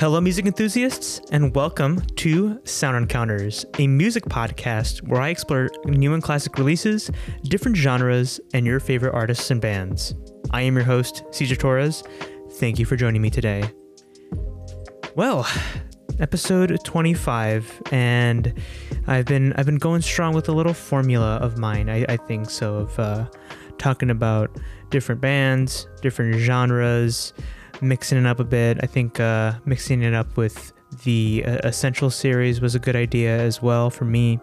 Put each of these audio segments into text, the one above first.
Hello, music enthusiasts, and welcome to Sound Encounters, a music podcast where I explore new and classic releases, different genres, and your favorite artists and bands. I am your host, Cesar Torres. Thank you for joining me today. Well, episode 25, and I've been I've been going strong with a little formula of mine. I, I think so of uh, talking about different bands, different genres mixing it up a bit. I think uh, mixing it up with the uh, Essential series was a good idea as well for me.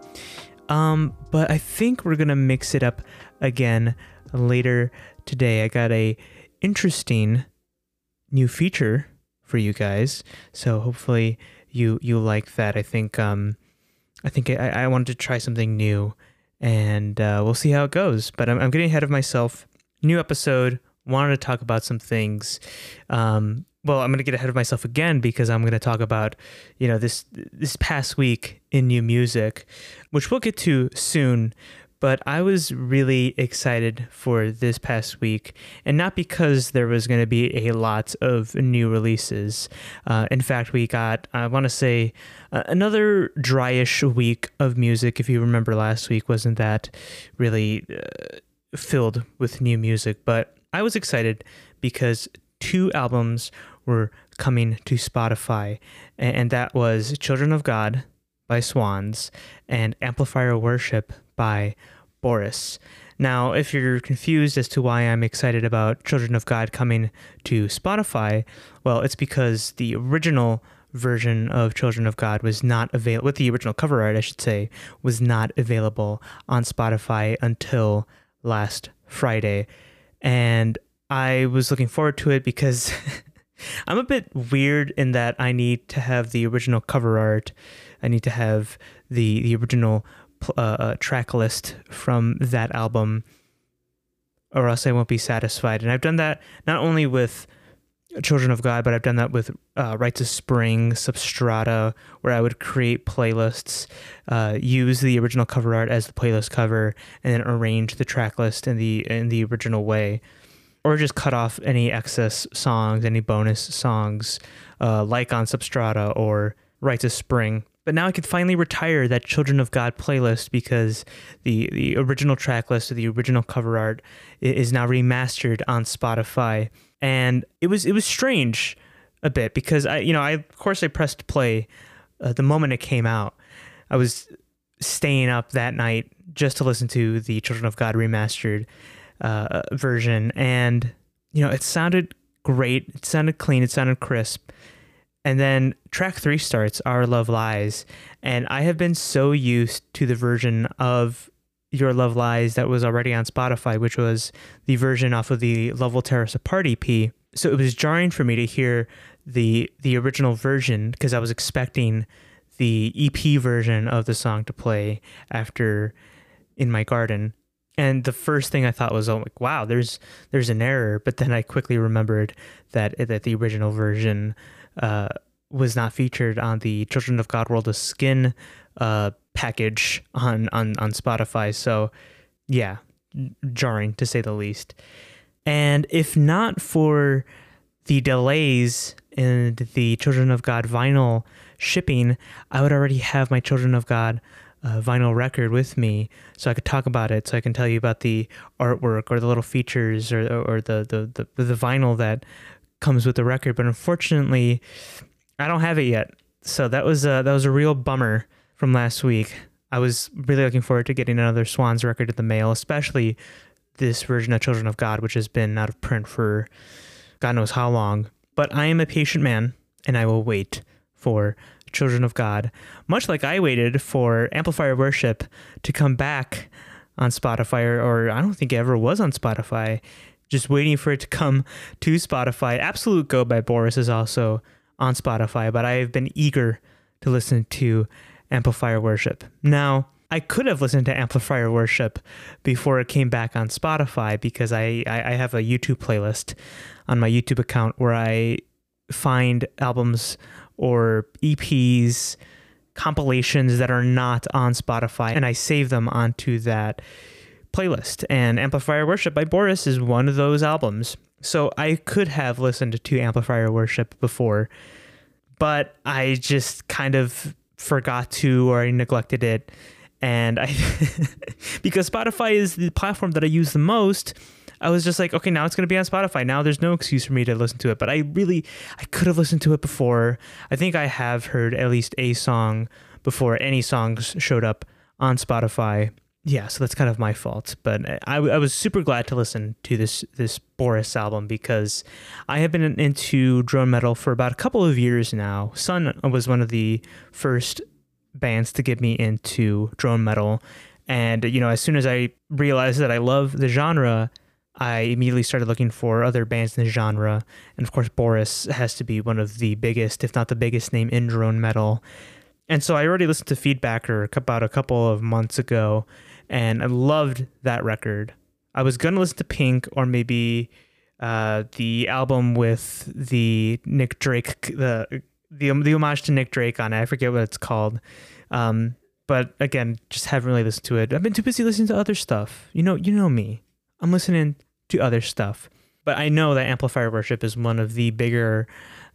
Um, but I think we're gonna mix it up again later today. I got a interesting new feature for you guys, so hopefully you you like that. I think um, I think I, I wanted to try something new, and uh, we'll see how it goes. But I'm, I'm getting ahead of myself. New episode wanted to talk about some things. Um, well, I'm going to get ahead of myself again because I'm going to talk about, you know, this this past week in new music, which we'll get to soon. But I was really excited for this past week, and not because there was going to be a lot of new releases. Uh, in fact, we got, I want to say, uh, another dryish week of music. If you remember last week, wasn't that really uh, filled with new music? But I was excited because two albums were coming to Spotify, and that was Children of God by Swans and Amplifier Worship by Boris. Now, if you're confused as to why I'm excited about Children of God coming to Spotify, well, it's because the original version of Children of God was not available, with the original cover art, I should say, was not available on Spotify until last Friday and I was looking forward to it because I'm a bit weird in that I need to have the original cover art. I need to have the the original uh, uh, track list from that album, or else I won't be satisfied. And I've done that not only with Children of God, but I've done that with uh, Rites of Spring, Substrata, where I would create playlists, uh, use the original cover art as the playlist cover, and then arrange the track list in the in the original way, or just cut off any excess songs, any bonus songs, uh, like on Substrata or Rites of Spring. But now I can finally retire that Children of God playlist because the the original track list of the original cover art is now remastered on Spotify and it was it was strange a bit because I you know I of course I pressed play uh, the moment it came out. I was staying up that night just to listen to the Children of God remastered uh, version, and you know it sounded great. It sounded clean. It sounded crisp. And then track three starts, Our Love Lies. And I have been so used to the version of your Love Lies that was already on Spotify, which was the version off of the Tear Us Apart EP. So it was jarring for me to hear the the original version because I was expecting the EP version of the song to play after in my garden. And the first thing I thought was, oh, like, wow, there's there's an error. But then I quickly remembered that that the original version uh, was not featured on the Children of God World of Skin uh, package on on on Spotify. So yeah, jarring to say the least. And if not for the delays in the Children of God vinyl shipping, I would already have my Children of God uh, vinyl record with me, so I could talk about it. So I can tell you about the artwork or the little features or or the the the, the vinyl that comes with the record. But unfortunately, I don't have it yet. So that was a, that was a real bummer from last week. I was really looking forward to getting another Swans record in the mail, especially this version of Children of God, which has been out of print for God knows how long. But I am a patient man, and I will wait for Children of God, much like I waited for Amplifier Worship to come back on Spotify, or, or I don't think it ever was on Spotify. Just waiting for it to come to Spotify. Absolute Go by Boris is also on Spotify, but I have been eager to listen to Amplifier Worship. Now, I could have listened to Amplifier Worship before it came back on Spotify because I, I, I have a YouTube playlist on my YouTube account where I find albums or EPs, compilations that are not on Spotify, and I save them onto that playlist. And Amplifier Worship by Boris is one of those albums. So I could have listened to Amplifier Worship before but I just kind of forgot to or I neglected it. And I, because Spotify is the platform that I use the most, I was just like, okay, now it's going to be on Spotify. Now there's no excuse for me to listen to it. But I really, I could have listened to it before. I think I have heard at least a song before any songs showed up on Spotify. Yeah, so that's kind of my fault. But I, I was super glad to listen to this this Boris album because I have been into drone metal for about a couple of years now. Sunn was one of the first bands to get me into drone metal. And, you know, as soon as I realized that I love the genre, I immediately started looking for other bands in the genre. And of course, Boris has to be one of the biggest, if not the biggest name in drone metal. And so I already listened to Feedbacker about a couple of months ago, and I loved that record. I was to listen to Pink or maybe uh, the album with the Nick Drake, the, the, the homage to Nick Drake on it. I forget what it's called. Um, but again, just haven't really listened to it. I've been too busy listening to other stuff. You know, you know me. I'm listening to other stuff. But I know that Amplifier Worship is one of the bigger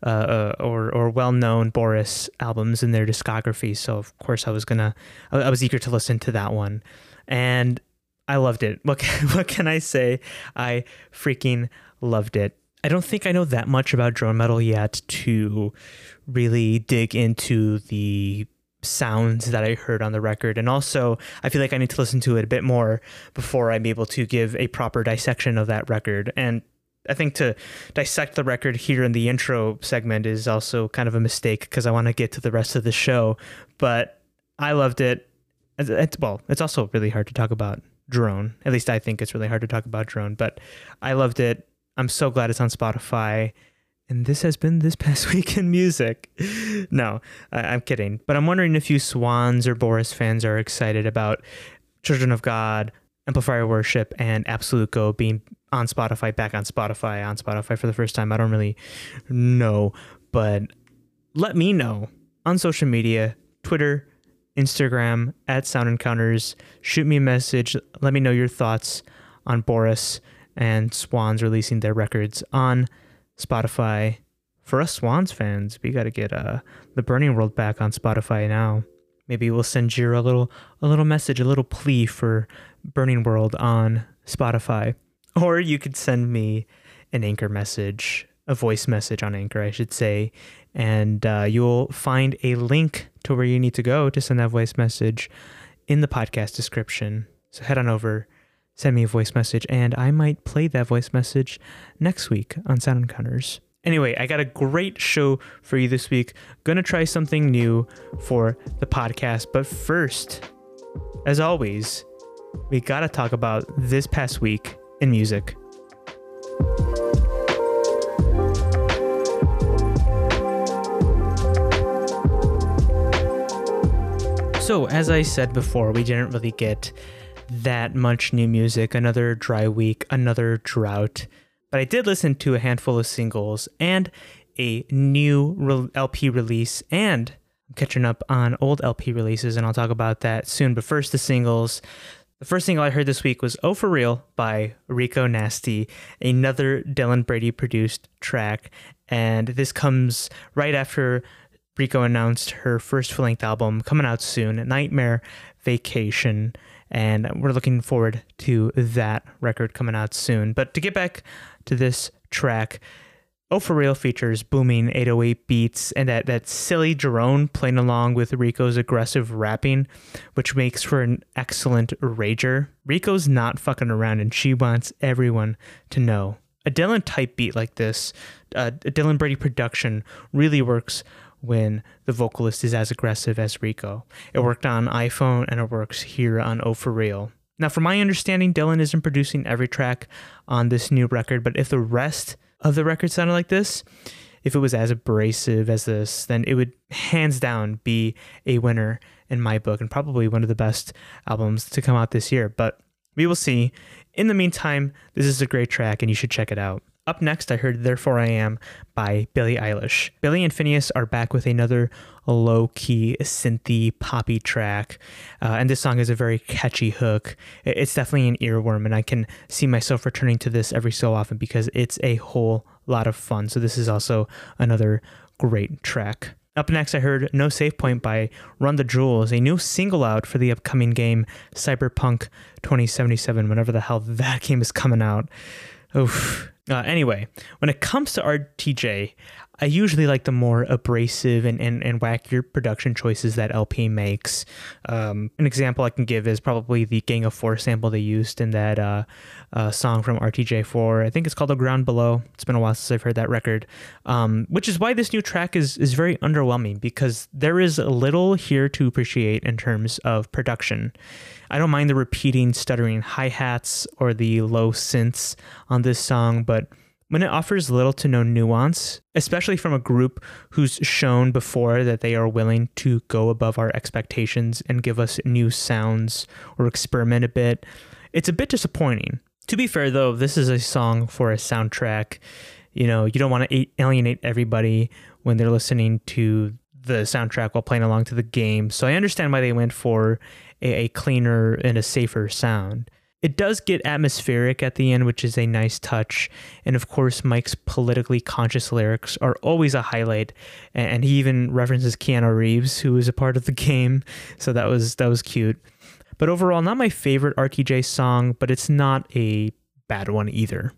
uh, uh, or or well known Boris albums in their discography. So of course I was gonna I, was eager to listen to that one, and I loved it. What can, what can I say? I freaking loved it. I don't think I know that much about drone metal yet to really dig into the sounds that I heard on the record. And also, I feel like I need to listen to it a bit more before I'm able to give a proper dissection of that record. And I think to dissect the record here in the intro segment is also kind of a mistake because I want to get to the rest of the show. But I loved it. It's, well, it's also really hard to talk about drone. At least I think it's really hard to talk about drone, but I loved it. I'm so glad it's on Spotify and this has been this past week in music. no, I, am kidding. But I'm wondering if you Swans or Boris fans are excited about Children of God, Amplifier Worship, and Absolute Go being on Spotify, back on Spotify, on Spotify for the first time. I don't really know, but let me know on social media Twitter, Instagram, at Sound Encounters. Shoot me a message. Let me know your thoughts on Boris and Swans releasing their records on Spotify. For us Swans fans, we got to get uh, the Burning World back on Spotify now. Maybe we'll send you a little a little message, a little plea for Burning World on Spotify. Or you could send me an anchor message, a voice message on Anchor, I should say, and uh, you'll find a link to where you need to go to send that voice message in the podcast description. So head on over send me a voice message, and I might play that voice message next week on Sound Encounters. Anyway, I got a great show for you this week. Gonna try something new for the podcast, but first, as always, we gotta talk about this past week in music. So, as I said before, we didn't really get that much new music, another dry week, another drought. But I did listen to a handful of singles and a new LP release, and I'm catching up on old LP releases, and I'll talk about that soon. But first, the singles. The first single I heard this week was Oh For Real by Rico Nasty, another Dylan Brady produced track. And this comes right after Rico announced her first full length album coming out soon, Nightmare Vacation and we're looking forward to that record coming out soon. But to get back to this track, Oh For Real features booming 808 beats and that, that silly drone playing along with Rico's aggressive rapping, which makes for an excellent rager. Rico's not fucking around and she wants everyone to know. A Dylan type beat like this, uh, a Dylan Brady production, really works when the vocalist is as aggressive as Rico. It worked on iPhone and it works here on Oh For Real. Now, from my understanding, Dylan isn't producing every track on this new record, but if the rest of the record sounded like this, if it was as abrasive as this, then it would hands down be a winner in my book and probably one of the best albums to come out this year. But we will see. In the meantime, this is a great track and you should check it out. Up next, I heard Therefore I Am by Billie Eilish. Billie and Finneas are back with another low key, synthy, poppy track. Uh, and this song has a very catchy hook. It's definitely an earworm, and I can see myself returning to this every so often because it's a whole lot of fun. So, this is also another great track. Up next, I heard No Save Point by Run the Jewels, a new single out for the upcoming game Cyberpunk 2077, whenever the hell that game is coming out. Oof. Uh, anyway, when it comes to RTJ, I usually like the more abrasive and, and, and wackier production choices that El-P makes. Um, an example I can give is probably the Gang of Four sample they used in that uh, uh, song from RTJ4. I think it's called The Ground Below. It's been a while since I've heard that record, um, which is why this new track is, is very underwhelming because there is little here to appreciate in terms of production. I don't mind the repeating, stuttering hi hats or the low synths on this song, but when it offers little to no nuance, especially from a group who's shown before that they are willing to go above our expectations and give us new sounds or experiment a bit, it's a bit disappointing. To be fair, though, this is a song for a soundtrack. You know, you don't want to alienate everybody when they're listening to the soundtrack while playing along to the game. So I understand why they went for a, a cleaner and a safer sound. It does get atmospheric at the end, which is a nice touch. And of course, Mike's politically conscious lyrics are always a highlight. And he even references Keanu Reeves, who was a part of the game. So that was that was cute. But overall, not my favorite RTJ song, but it's not a bad one either.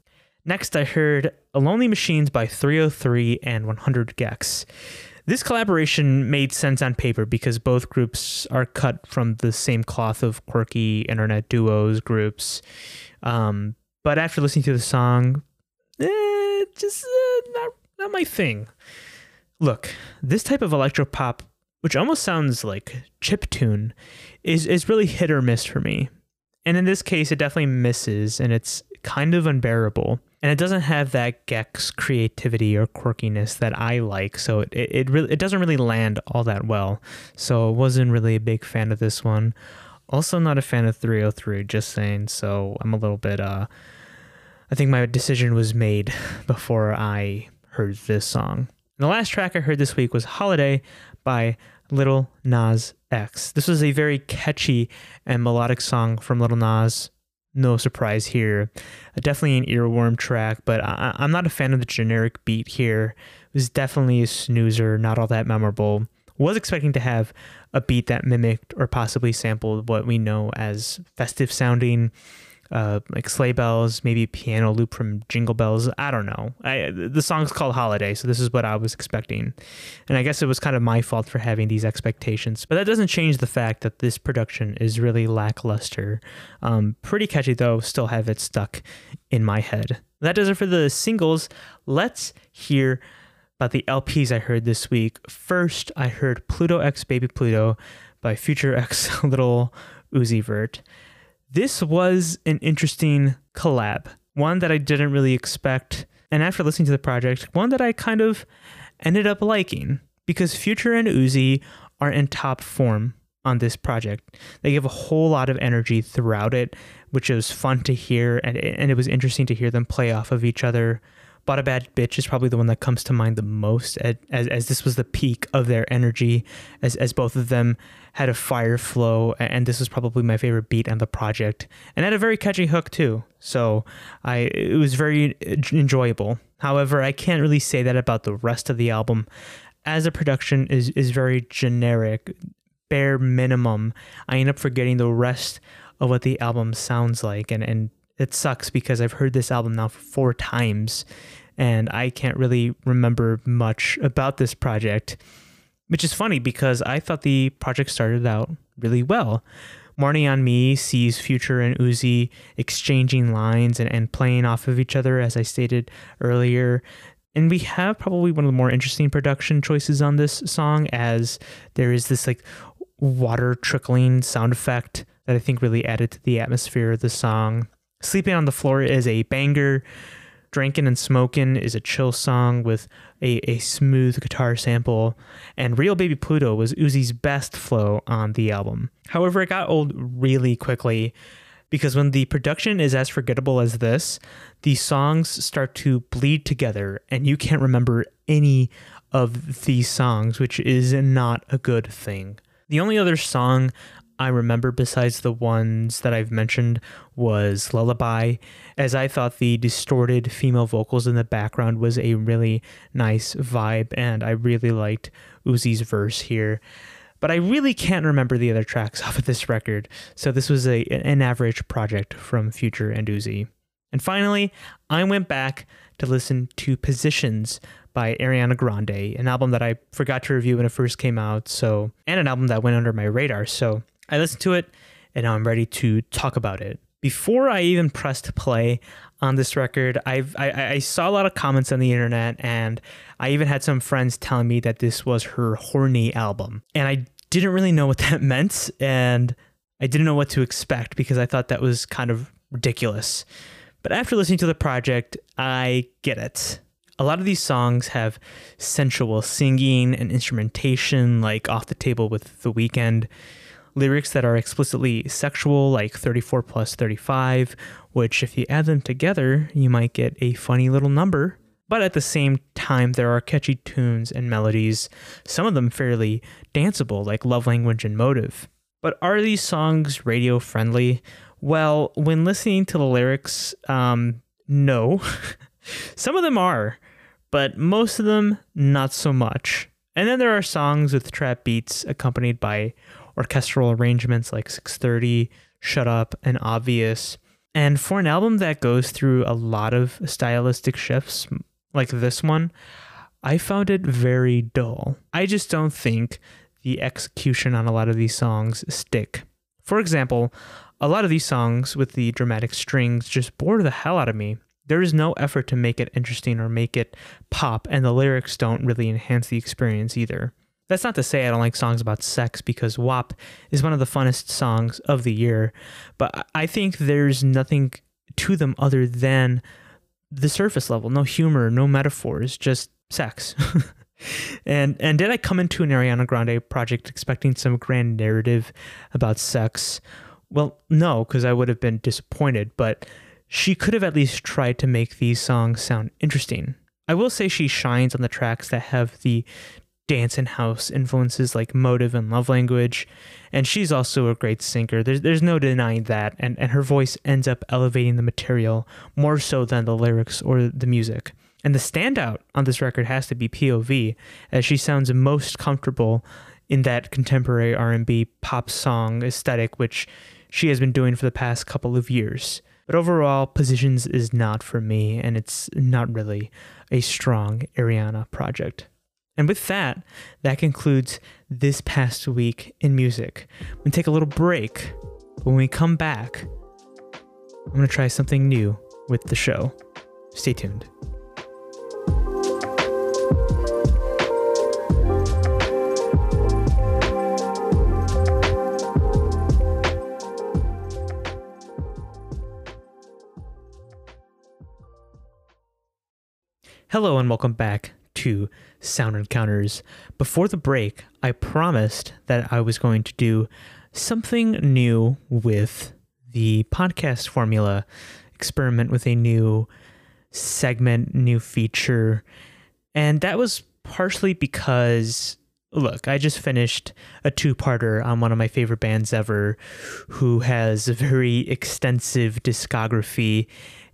Next, I heard A Lonely Machines by 3OH!3 and 100 gecs. This collaboration made sense on paper because both groups are cut from the same cloth of quirky internet duos groups. Um, but after listening to the song, eh, just uh, not not my thing. Look, this type of electro pop, which almost sounds like chip tune, is is really hit or miss for me. And in this case, it definitely misses, and it's kind of unbearable and it doesn't have that gecs creativity or quirkiness that I like. So it, it, it really it doesn't really land all that well. So I wasn't really a big fan of this one. Also not a fan of 3OH!3, just saying. So I'm a little bit uh I think my decision was made before I heard this song. And the last track I heard this week was Holiday by Little Nas X. This was a very catchy and melodic song from Little Nas no surprise here. Definitely an earworm track, but I, am not a fan of the generic beat here. It was definitely a snoozer, not all that memorable. Was expecting to have a beat that mimicked or possibly sampled what we know as festive sounding uh, like sleigh bells, maybe piano loop from Jingle Bells. I don't know. I, the song's called Holiday, so this is what I was expecting. And I guess it was kind of my fault for having these expectations. But that doesn't change the fact that this production is really lackluster. Um, pretty catchy, though, still have it stuck in my head. That does it for the singles. Let's hear about the LPs I heard this week. First, I heard Pluto X Baby Pluto by Future X Little Uzi Vert. This was an interesting collab, one that I didn't really expect. And after listening to the project, one that I kind of ended up liking because Future and Uzi are in top form on this project. They give a whole lot of energy throughout it, which was fun to hear, and, and it was interesting to hear them play off of each other. Bought a Bad Bitch is probably the one that comes to mind the most, as, as this was the peak of their energy, as, as both of them had a fire flow, and this was probably my favorite beat on the project, and had a very catchy hook too. So I it was very enjoyable. However, I can't really say that about the rest of the album, as the production is is very generic, bare minimum. I end up forgetting the rest of what the album sounds like, and and it sucks because I've heard this album now four times and I can't really remember much about this project, which is funny because I thought the project started out really well. Marni on Me sees Future and Uzi exchanging lines and, and playing off of each other, as I stated earlier. And we have probably one of the more interesting production choices on this song, as there is this like water trickling sound effect that I think really added to the atmosphere of the song. Sleeping on the Floor is a banger. Drinking and Smoking is a chill song with a, a smooth guitar sample. And Real Baby Pluto was Uzi's best flow on the album. However, it got old really quickly because when the production is as forgettable as this, the songs start to bleed together and you can't remember any of these songs, which is not a good thing. The only other song I remember besides the ones that I've mentioned was Lullaby, as I thought the distorted female vocals in the background was a really nice vibe, and I really liked Uzi's verse here. But I really can't remember the other tracks off of this record, so this was a an average project from Future and Uzi. And finally, I went back to listen to Positions by Ariana Grande, an album that I forgot to review when it first came out, so and an album that went under my radar. So I listened to it and I'm ready to talk about it. Before I even pressed play on this record, I've, I, I saw a lot of comments on the internet, and I even had some friends telling me that this was her horny album. And I didn't really know what that meant, and I didn't know what to expect because I thought that was kind of ridiculous. But after listening to the project, I get it. A lot of these songs have sensual singing and instrumentation, like Off the Table with The Weeknd, lyrics that are explicitly sexual, like 34 plus 35, which, if you add them together, you might get a funny little number. But at the same time, there are catchy tunes and melodies, some of them fairly danceable, like Love Language and Motive. But are these songs radio friendly? Well, when listening to the lyrics, um, no. Some of them are, but most of them not so much. And then there are songs with trap beats accompanied by orchestral arrangements like 630, Shut Up, and Obvious. And for an album that goes through a lot of stylistic shifts like this one, I found it very dull. I just don't think the execution on a lot of these songs stick. For example, a lot of these songs with the dramatic strings just bore the hell out of me. There is no effort to make it interesting or make it pop, and the lyrics don't really enhance the experience either. That's not to say I don't like songs about sex because WAP is one of the funnest songs of the year, but I think there's nothing to them other than the surface level. No humor, no metaphors, just sex. and and did I come into an Ariana Grande project expecting some grand narrative about sex? Well, no, because I would have been disappointed, but she could have at least tried to make these songs sound interesting. I will say she shines on the tracks that have the dance and house influences like Motive and Love Language, and she's also a great singer. There's there's no denying that, and, and her voice ends up elevating the material more so than the lyrics or the music. And the standout on this record has to be POV, as she sounds most comfortable in that contemporary R&B pop song aesthetic, which she has been doing for the past couple of years. But overall, Positions is not for me, and it's not really a strong Ariana project. And with that, that concludes this past week in music. I'm gonna take a little break. But when we come back, I'm gonna try something new with the show. Stay tuned. Hello and welcome back to Sound Encounters. Before the break, I promised that I was going to do something new with the podcast formula, experiment with a new segment, new feature. And that was partially because look, I just finished a two-parter on one of my favorite bands ever who has a very extensive discography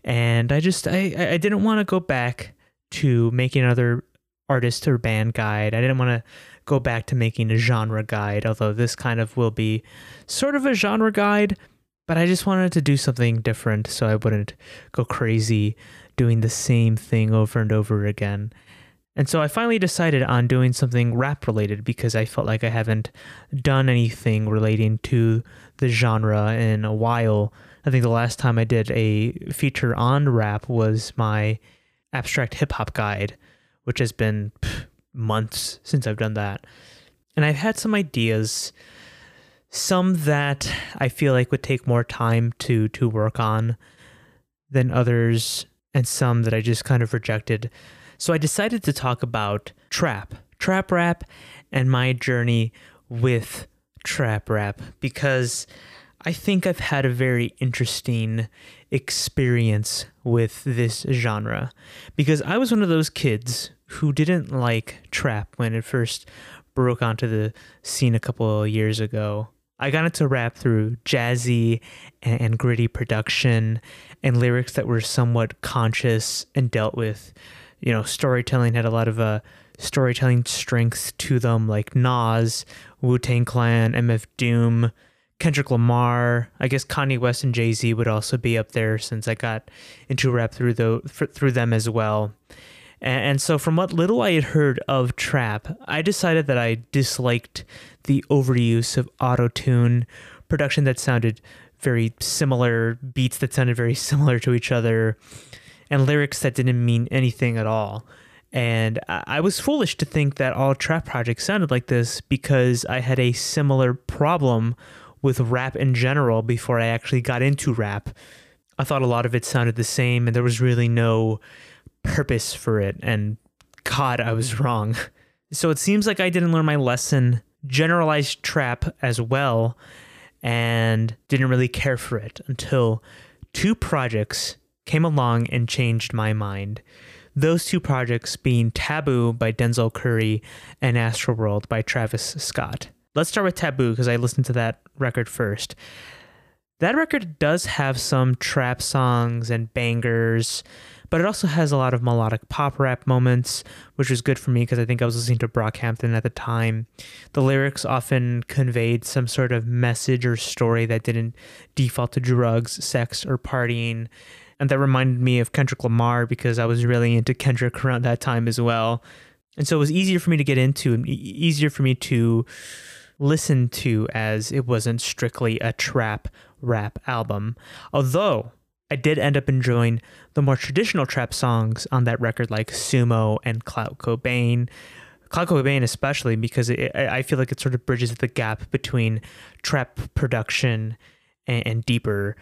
and I just I I didn't want to go back to making another artist or band guide. I didn't want to go back to making a genre guide, although this kind of will be sort of a genre guide, but I just wanted to do something different so I wouldn't go crazy doing the same thing over and over again. And so I finally decided on doing something rap related because I felt like I haven't done anything relating to the genre in a while. I think the last time I did a feature on rap was my abstract hip hop guide, which has been months since I've done that. And I've had some ideas, some that I feel like would take more time to to work on than others, and some that I just kind of rejected. So I decided to talk about trap, trap rap, and my journey with trap rap because I think I've had a very interesting experience with this genre because I was one of those kids who didn't like trap when it first broke onto the scene a couple of years ago. I got into rap through jazzy and, gritty production and lyrics that were somewhat conscious and dealt with. You know, storytelling had a lot of uh, storytelling strength to them, like Nas, Wu Tang Clan, MF Doom, Kendrick Lamar. I guess Kanye West and Jay Z would also be up there since I got into rap through the through them as well. And so, from what little I had heard of trap, I decided that I disliked the overuse of auto tune, production that sounded very similar, beats that sounded very similar to each other, and lyrics that didn't mean anything at all. And I was foolish to think that all trap projects sounded like this because I had a similar problem with rap in general before I actually got into rap. I thought a lot of it sounded the same, and there was really no purpose for it. And God, I was wrong. So it seems like I didn't learn my lesson, generalized trap as well, and didn't really care for it until two projects came along and changed my mind. Those two projects being Taboo by Denzel Curry and Astroworld by Travis Scott. Let's start with Taboo because I listened to that record first. That record does have some trap songs and bangers, but it also has a lot of melodic pop rap moments, which was good for me because I think I was listening to Brockhampton at the time. The lyrics often conveyed some sort of message or story that didn't default to drugs, sex, or partying. And that reminded me of Kendrick Lamar because I was really into Kendrick around that time as well. And so it was easier for me to get into and easier for me to listen to as it wasn't strictly a trap rap album. Although I did end up enjoying the more traditional trap songs on that record, like Sumo and Clout Cobain. Clout Cobain, especially because it, I feel like it sort of bridges the gap between trap production and, and deeper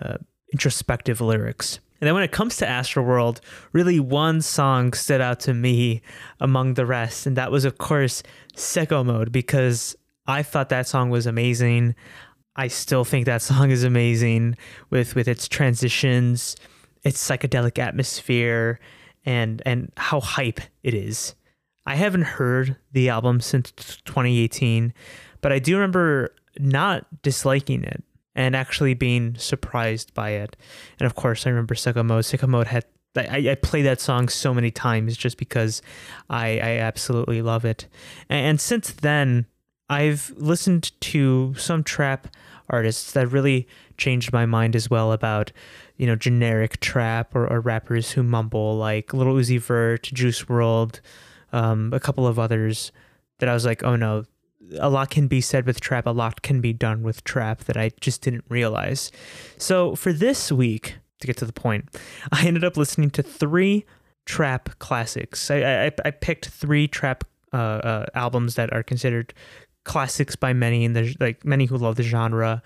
uh, introspective lyrics. And then when it comes to Astroworld, really one song stood out to me among the rest, and that was, of course, Sicko Mode, because I thought that song was amazing. I still think that song is amazing with with its transitions, its psychedelic atmosphere, and and how hype it is. I haven't heard the album since 2018, but I do remember not disliking it and actually being surprised by it. And of course, I remember Sicko Mode. Had I, I play that song so many times just because I, I absolutely love it. And, and since then, I've listened to some trap artists that really changed my mind as well about you know generic trap or, or rappers who mumble like Lil Uzi Vert, Juice WRLD, um, a couple of others that I was like, oh no, a lot can be said with trap, a lot can be done with trap that I just didn't realize. So for this week, to get to the point, I ended up listening to three trap classics. I I, I picked three trap uh, uh, albums that are considered classics by many and there's like many who love the genre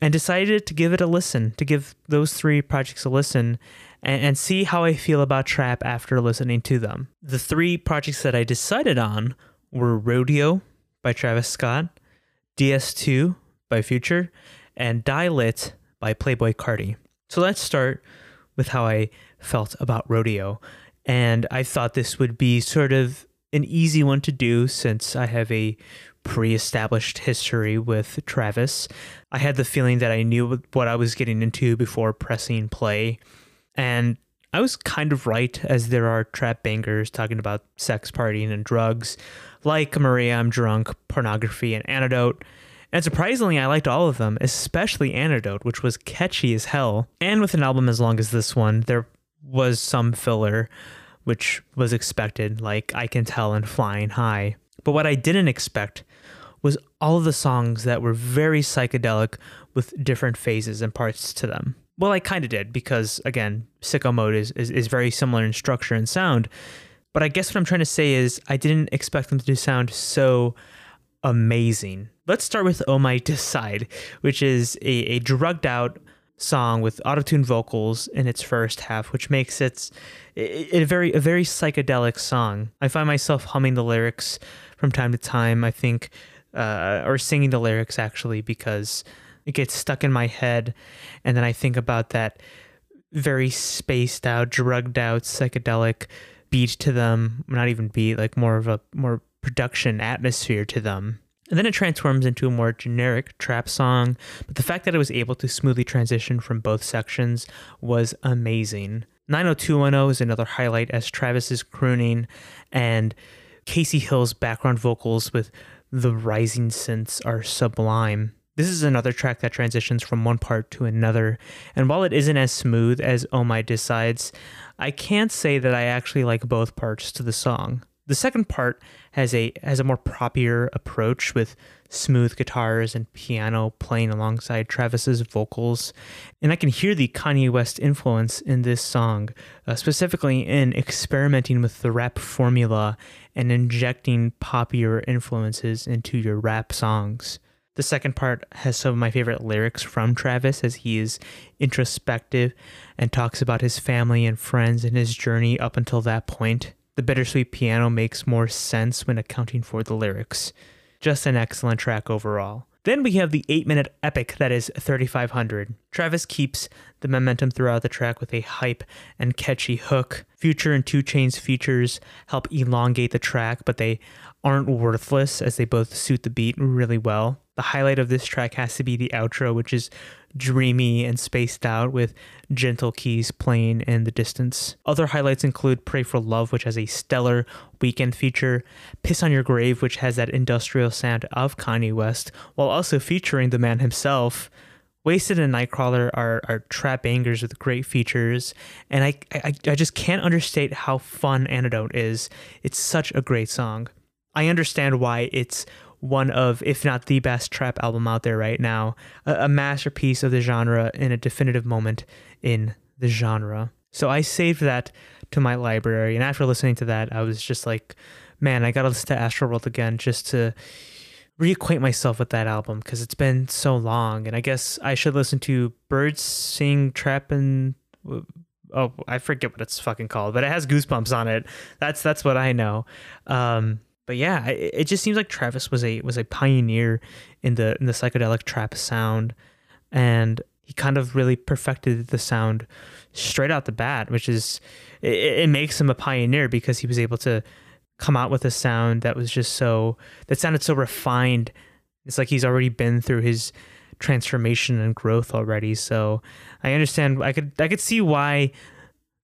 and decided to give it a listen to give those three projects a listen and, and see how i feel about trap after listening to them the three projects that i decided on were rodeo by travis scott ds2 by future and die lit by Playboi Carti. so let's start with how i felt about rodeo and i thought this would be sort of an easy one to do since I have a pre established history with Travis. I had the feeling that I knew what I was getting into before pressing play. And I was kind of right, as there are trap bangers talking about sex, partying, and drugs, like Maria, I'm Drunk, Pornography, and Antidote. And surprisingly, I liked all of them, especially Antidote, which was catchy as hell. And with an album as long as this one, there was some filler, which was expected, like I Can Tell and Flying High. But what I didn't expect was all of the songs that were very psychedelic with different phases and parts to them. Well, I kind of did because, again, Sicko Mode is, is, is very similar in structure and sound. But I guess what I'm trying to say is I didn't expect them to sound so amazing. Let's start with Oh My Dis Side, which is a, a drugged out song with autotune vocals in its first half, which makes it a, very a very psychedelic song. I find myself humming the lyrics from time to time. I think uh, or singing the lyrics actually because it gets stuck in my head, and then I think about that very spaced out, drugged out, psychedelic beat to them. Not even beat, like more of a more production atmosphere to them. And then it transforms into a more generic trap song, but the fact that it was able to smoothly transition from both sections was amazing. 90210 is another highlight as Travis is crooning and Kacy Hill's background vocals with the rising synths are sublime. This is another track that transitions from one part to another, and while it isn't as smooth as Oh My Dis Sides, I can't say that I actually like both parts to the song. The second part has a has a more proppier approach with smooth guitars and piano playing alongside Travis's vocals, and I can hear the Kanye West influence in this song, uh, specifically in experimenting with the rap formula and injecting poppier influences into your rap songs. The second part has some of my favorite lyrics from Travis as he is introspective and talks about his family and friends and his journey up until that point. The bittersweet piano makes more sense when accounting for the lyrics. Just an excellent track overall. Then we have the 8 minute epic that is 3500. Travis keeps the momentum throughout the track with a hype and catchy hook. Future and 2 Chainz features help elongate the track, but they aren't worthless as they both suit the beat really well. The highlight of this track has to be the outro, which is dreamy and spaced out with gentle keys playing in the distance. Other highlights include Pray for Love, which has a stellar Weeknd feature, Piss on Your Grave, which has that industrial sound of Kanye West, while also featuring the man himself. Wasted and Nightcrawler are, are trap bangers with great features, and I, I, I just can't understate how fun Antidote is. It's such a great song. I understand why it's one of, if not the best trap album out there right now, a, a masterpiece of the genre in a definitive moment in the genre. So I saved that to my library, and after listening to that, I was just like, man, I gotta listen to Astroworld again just to reacquaint myself with that album because it's been so long. And I guess I should listen to Birds Sing Trap and oh, I forget what it's fucking called, but it has goosebumps on it. That's that's what I know. Um, but yeah, it, it just seems like Travis was a was a pioneer in the in the psychedelic trap sound, and he kind of really perfected the sound straight out the bat, which is it, it makes him a pioneer because he was able to come out with a sound that was just so that sounded so refined. It's like he's already been through his transformation and growth already. So I understand. I could I could see why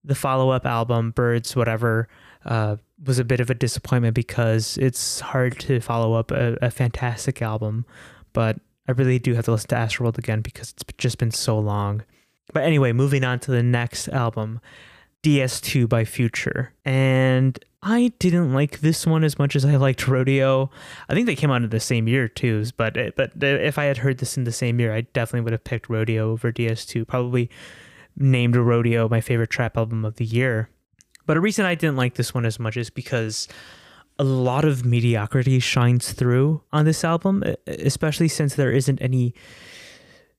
the follow up album, Birds, whatever, uh, was a bit of a disappointment because it's hard to follow up a, a fantastic album. But I really do have to listen to Astroworld again because it's just been so long. But anyway, moving on to the next album, DS2 by Future. And I didn't like this one as much as I liked Rodeo. I think they came out in the same year too, but eh, but eh, if I had heard this in the same year, I definitely would have picked Rodeo over DS2. Probably named Rodeo my favorite trap album of the year. But a reason I didn't like this one as much is because a lot of mediocrity shines through on this album, especially since there isn't any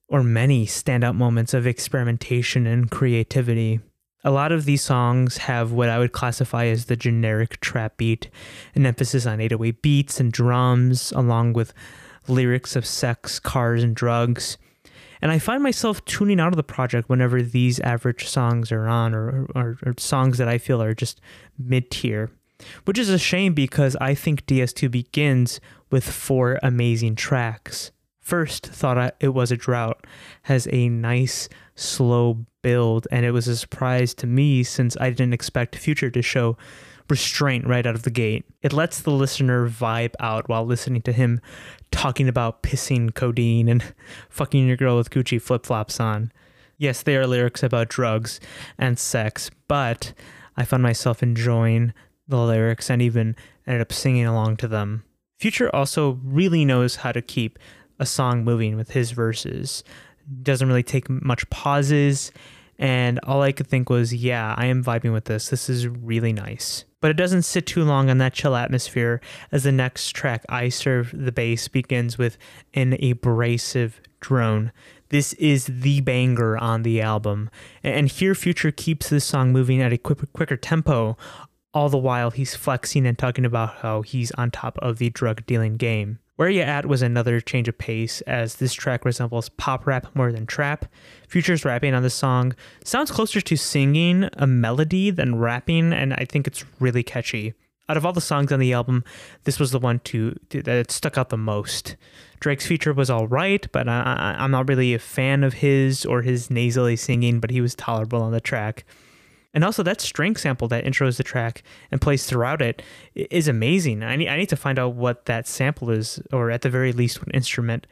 or many standout moments of experimentation and creativity. A lot of these songs have what I would classify as the generic trap beat, an emphasis on 808 beats and drums, along with lyrics of sex, cars, and drugs. And I find myself tuning out of the project whenever these average songs are on or, or, or songs that I feel are just mid tier, which is a shame because I think DS2 begins with four amazing tracks. First, thought it was a drought, has a nice slow build, and it was a surprise to me since I didn't expect Future to show restraint right out of the gate. It lets the listener vibe out while listening to him talking about pissing codeine and fucking your girl with Gucci flip flops on. Yes, they are lyrics about drugs and sex, but I found myself enjoying the lyrics and even ended up singing along to them. Future also really knows how to keep a song moving with his verses. Doesn't really take much pauses, and all I could think was, yeah, I am vibing with this. This is really nice but it doesn't sit too long on that chill atmosphere as the next track, I Serve the Bass, begins with an abrasive drone. This is the banger on the album. And here Future keeps this song moving at a quick, quicker tempo, all the while he's flexing and talking about how he's on top of the drug dealing game. Where You At was another change of pace, as this track resembles pop rap more than trap. Future's rapping on this song sounds closer to singing a melody than rapping, and I think it's really catchy. Out of all the songs on the album, this was the one to, that stuck out the most. Drake's feature was all right, but I, I'm not really a fan of his or his nasally singing, but he was tolerable on the track. And also that string sample that intros the track and plays throughout it is amazing. I need, I need to find out what that sample is, or at the very least, what instrument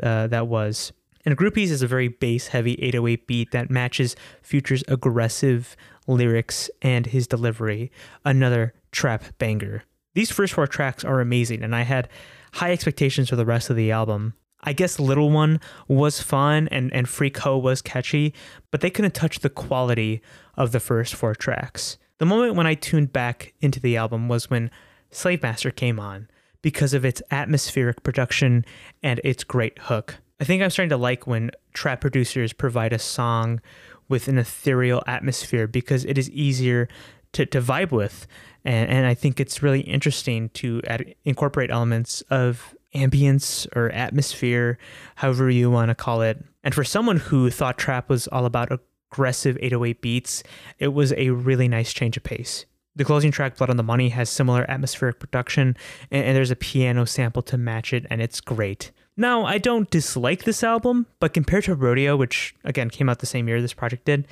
uh, that was. And Groupies is a very bass heavy 808 beat that matches Future's aggressive lyrics and his delivery. Another trap banger. These first four tracks are amazing, and I had high expectations for the rest of the album. I guess Little One was fun and, and Freak Ho was catchy, but they couldn't touch the quality of the first four tracks. The moment when I tuned back into the album was when Slave Master came on because of its atmospheric production and its great hook. I think I'm starting to like when trap producers provide a song with an ethereal atmosphere because it is easier to, to vibe with. And, and I think it's really interesting to add, incorporate elements of ambience or atmosphere, however you want to call it. And for someone who thought trap was all about aggressive 808 beats, it was a really nice change of pace. The closing track, Blood on the Money, has similar atmospheric production, and, and there's a piano sample to match it, and it's great. Now, I don't dislike this album, but compared to Rodeo, which again came out the same year this project did,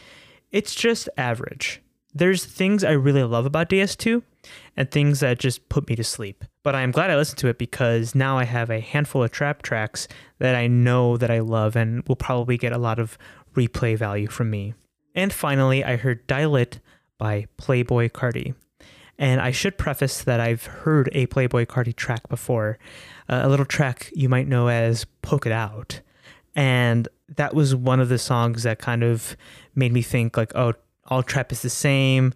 it's just average. There's things I really love about DS2 and things that just put me to sleep. But I'm glad I listened to it because now I have a handful of trap tracks that I know that I love and will probably get a lot of replay value from me. And finally, I heard Die Lit by Playboi Carti. And I should preface that I've heard a Playboi Carti track before, a little track you might know as Poke It Out. And that was one of the songs that kind of made me think like, oh, all trap is the same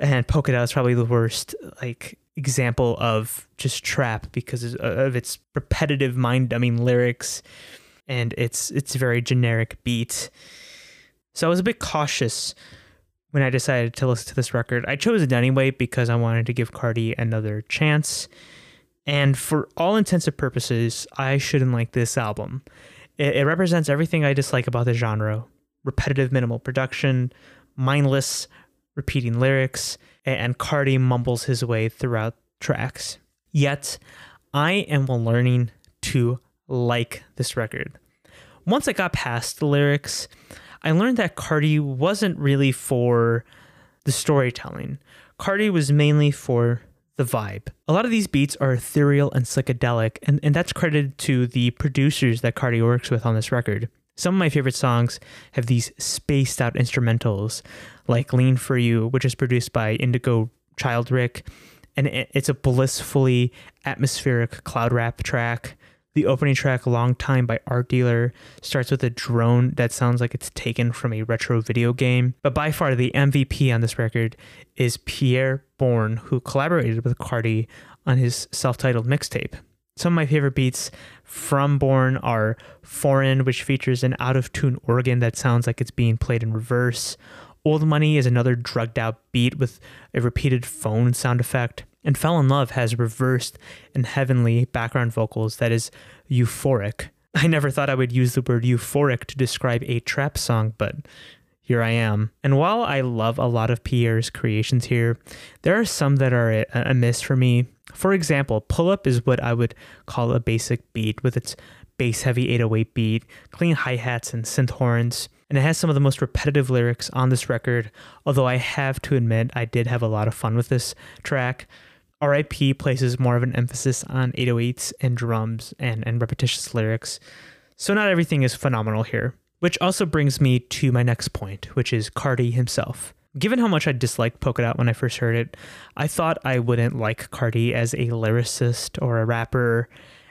and Poke It Out is probably the worst like example of just trap because of its repetitive mind-numbing lyrics and its its very generic beat. So I was a bit cautious when I decided to listen to this record. I chose it anyway because I wanted to give Carti another chance. And for all intents and purposes, I shouldn't like this album. It, it represents everything I dislike about the genre repetitive, minimal production, mindless, repeating lyrics, and Carti mumbles his way throughout tracks. Yet, I am learning to like this record. Once I got past the lyrics, I learned that Carti wasn't really for the storytelling. Carti was mainly for the vibe. A lot of these beats are ethereal and psychedelic, and, and that's credited to the producers that Carti works with on this record. Some of my favorite songs have these spaced out instrumentals, like Lean for You, which is produced by Indigo Childrick, and it's a blissfully atmospheric cloud rap track. The opening track, Long Time by Art Dealer, starts with a drone that sounds like it's taken from a retro video game. But by far, the MVP on this record is Pi'erre Bourne, who collaborated with Carti on his self titled mixtape. Some of my favorite beats from Bourne are Foreign, which features an out of tune organ that sounds like it's being played in reverse. Old Money is another drugged out beat with a repeated phone sound effect. And Fell in Love has reversed and heavenly background vocals that is euphoric. I never thought I would use the word euphoric to describe a trap song, but here I am. And while I love a lot of Pi'erre's creations here, there are some that are a miss for me. For example, Pull Up is what I would call a basic beat with its bass heavy 808 beat, clean hi hats, and synth horns. And it has some of the most repetitive lyrics on this record, although I have to admit I did have a lot of fun with this track. RIP places more of an emphasis on 808s and drums and, and repetitious lyrics, so not everything is phenomenal here. Which also brings me to my next point, which is Carti himself. Given how much I disliked Polka Dot when I first heard it, I thought I wouldn't like Carti as a lyricist or a rapper.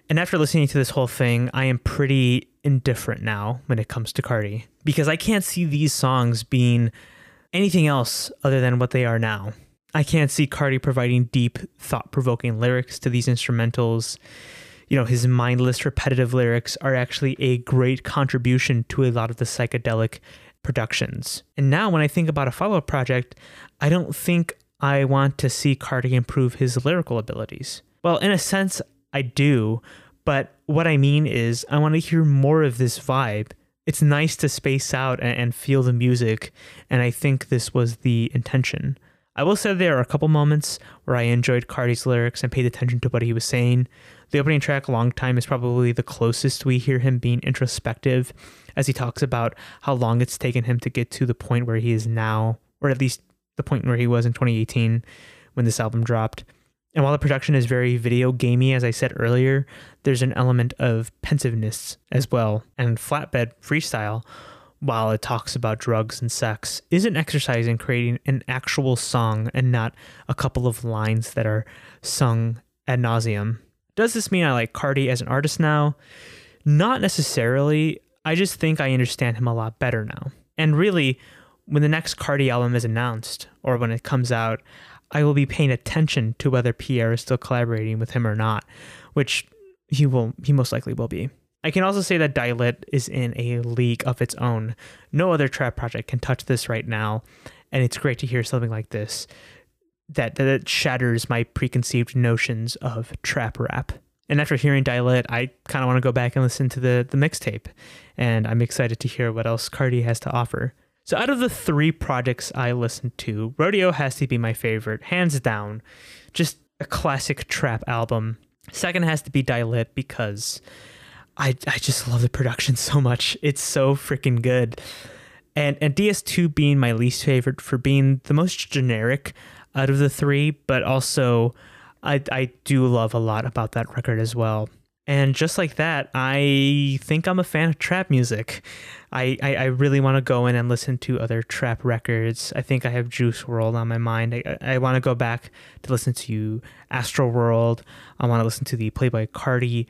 And after listening to this whole thing, I am pretty indifferent now when it comes to Carti because I can't see these songs being anything else other than what they are now. I can't see Carti providing deep, thought provoking lyrics to these instrumentals. You know, his mindless, repetitive lyrics are actually a great contribution to a lot of the psychedelic productions. And now when I think about a follow up project, I don't think I want to see Carti improve his lyrical abilities. Well, in a sense, I do, but what I mean is I want to hear more of this vibe. It's nice to space out and, feel the music, and I think this was the intention. I will say there are a couple moments where I enjoyed Carti's lyrics and paid attention to what he was saying. The opening track, Long Time, is probably the closest we hear him being introspective as he talks about how long it's taken him to get to the point where he is now, or at least the point where he was in 2018 when this album dropped. And while the production is very video gamey, as I said earlier, there's an element of pensiveness as well. And Flatbed Freestyle, while it talks about drugs and sex, is an exercise in creating an actual song and not a couple of lines that are sung ad nauseum. Does this mean I like Carti as an artist now? Not necessarily. I just think I understand him a lot better now. And really, when the next Carti album is announced or when it comes out, I will be paying attention to whether Pi'erre is still collaborating with him or not, which he will he most likely will be. I can also say that Die Lit is in a league of its own. No other trap project can touch this right now, and it's great to hear something like this that that shatters my preconceived notions of trap rap. And after hearing Die Lit, I kind of want to go back and listen to the the mixtape, and I'm excited to hear what else Carti has to offer. So out of the three projects I listened to, Rodeo has to be my favorite, hands down. Just a classic trap album. Second has to be Die Lit because I I just love the production so much. It's so freaking good. And and DS2 being my least favorite for being the most generic out of the three, but also I I do love a lot about that record as well. And just like that, I think I'm a fan of trap music. I, I, I really want to go in and listen to other trap records. I think I have Juice WRLD on my mind. I, I want to go back to listen to Astroworld. I want to listen to the Playboi Carti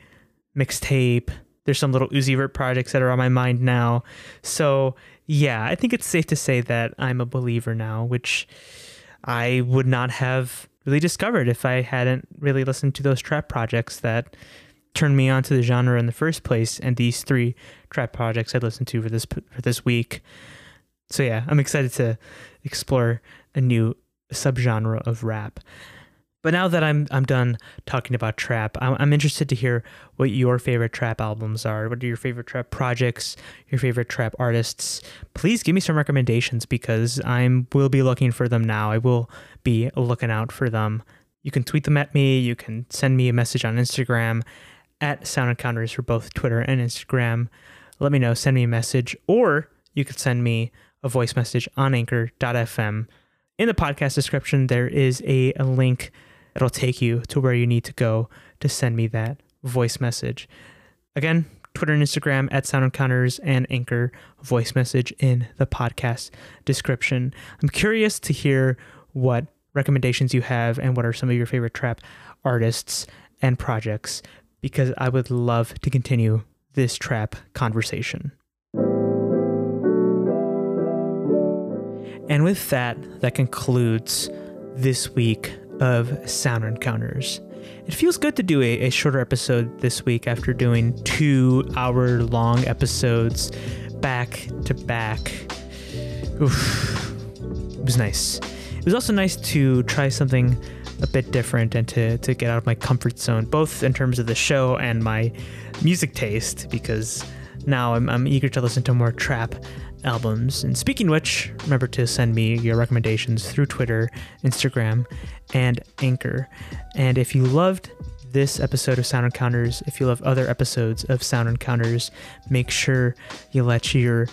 mixtape. There's some Lil Uzi Vert projects that are on my mind now. So yeah, I think it's safe to say that I'm a believer now, which I would not have really discovered if I hadn't really listened to those trap projects that turned me onto the genre in the first place. And these three trap projects I listened to for this for this week. So yeah, I'm excited to explore a new subgenre of rap. But now that I'm I'm done talking about trap, I'm, I'm interested to hear what your favorite trap albums are. What are your favorite trap projects? Your favorite trap artists? Please give me some recommendations because I'm will be looking for them now. I will be looking out for them. You can tweet them at me. You can send me a message on Instagram at Sound Encounters for both Twitter and Instagram. Let me know. Send me a message, or you could send me a voice message on Anchor.fm. In the podcast description, there is a, a link It'll take you to where you need to go to send me that voice message. Again, Twitter and Instagram at Sound Encounters and Anchor voice message in the podcast description. I'm curious to hear what recommendations you have and what are some of your favorite trap artists and projects because I would love to continue this trap conversation. And with that, that concludes this week of Sound Encounters. It feels good to do a, a shorter episode this week after doing two hour long episodes back to back. Oof. It was nice. It was also nice to try something a bit different and to, to get out of my comfort zone, both in terms of the show and my music taste, because now I'm, I'm eager to listen to more trap albums. And speaking which, remember to send me your recommendations through Twitter, Instagram, and Anchor. And if you loved this episode of Sound Encounters, if you love other episodes of Sound Encounters, make sure you let your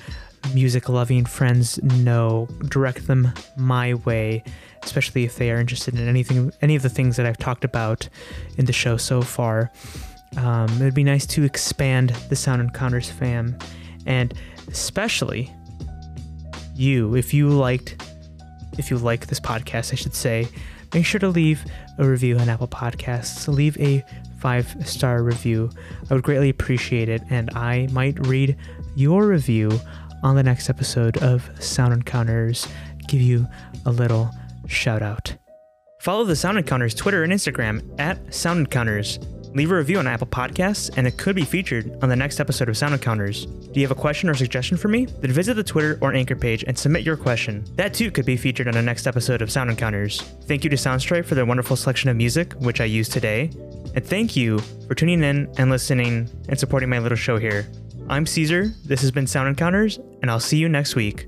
music loving friends know, direct them my way, especially if they are interested in anything, any of the things that I've talked about in the show so far. Um, it would be nice to expand the Sound Encounters fam, and especially you, if you liked, if you like this podcast, I should say, make sure to leave a review on Apple Podcasts. Leave a five star review. I would greatly appreciate it, and I might read your review on the next episode of Sound Encounters. Give you a little shout out. Follow the Sound Encounters Twitter and Instagram at Sound Encounters. Leave a review on Apple Podcasts, and it could be featured on the next episode of Sound Encounters. Do you have a question or suggestion for me? Then visit the Twitter or Anchor page and submit your question. That too could be featured on the next episode of Sound Encounters. Thank you to Soundstripe for their wonderful selection of music, which I use today. And thank you for tuning in and listening and supporting my little show here. I'm Caesar, this has been Sound Encounters, and I'll see you next week.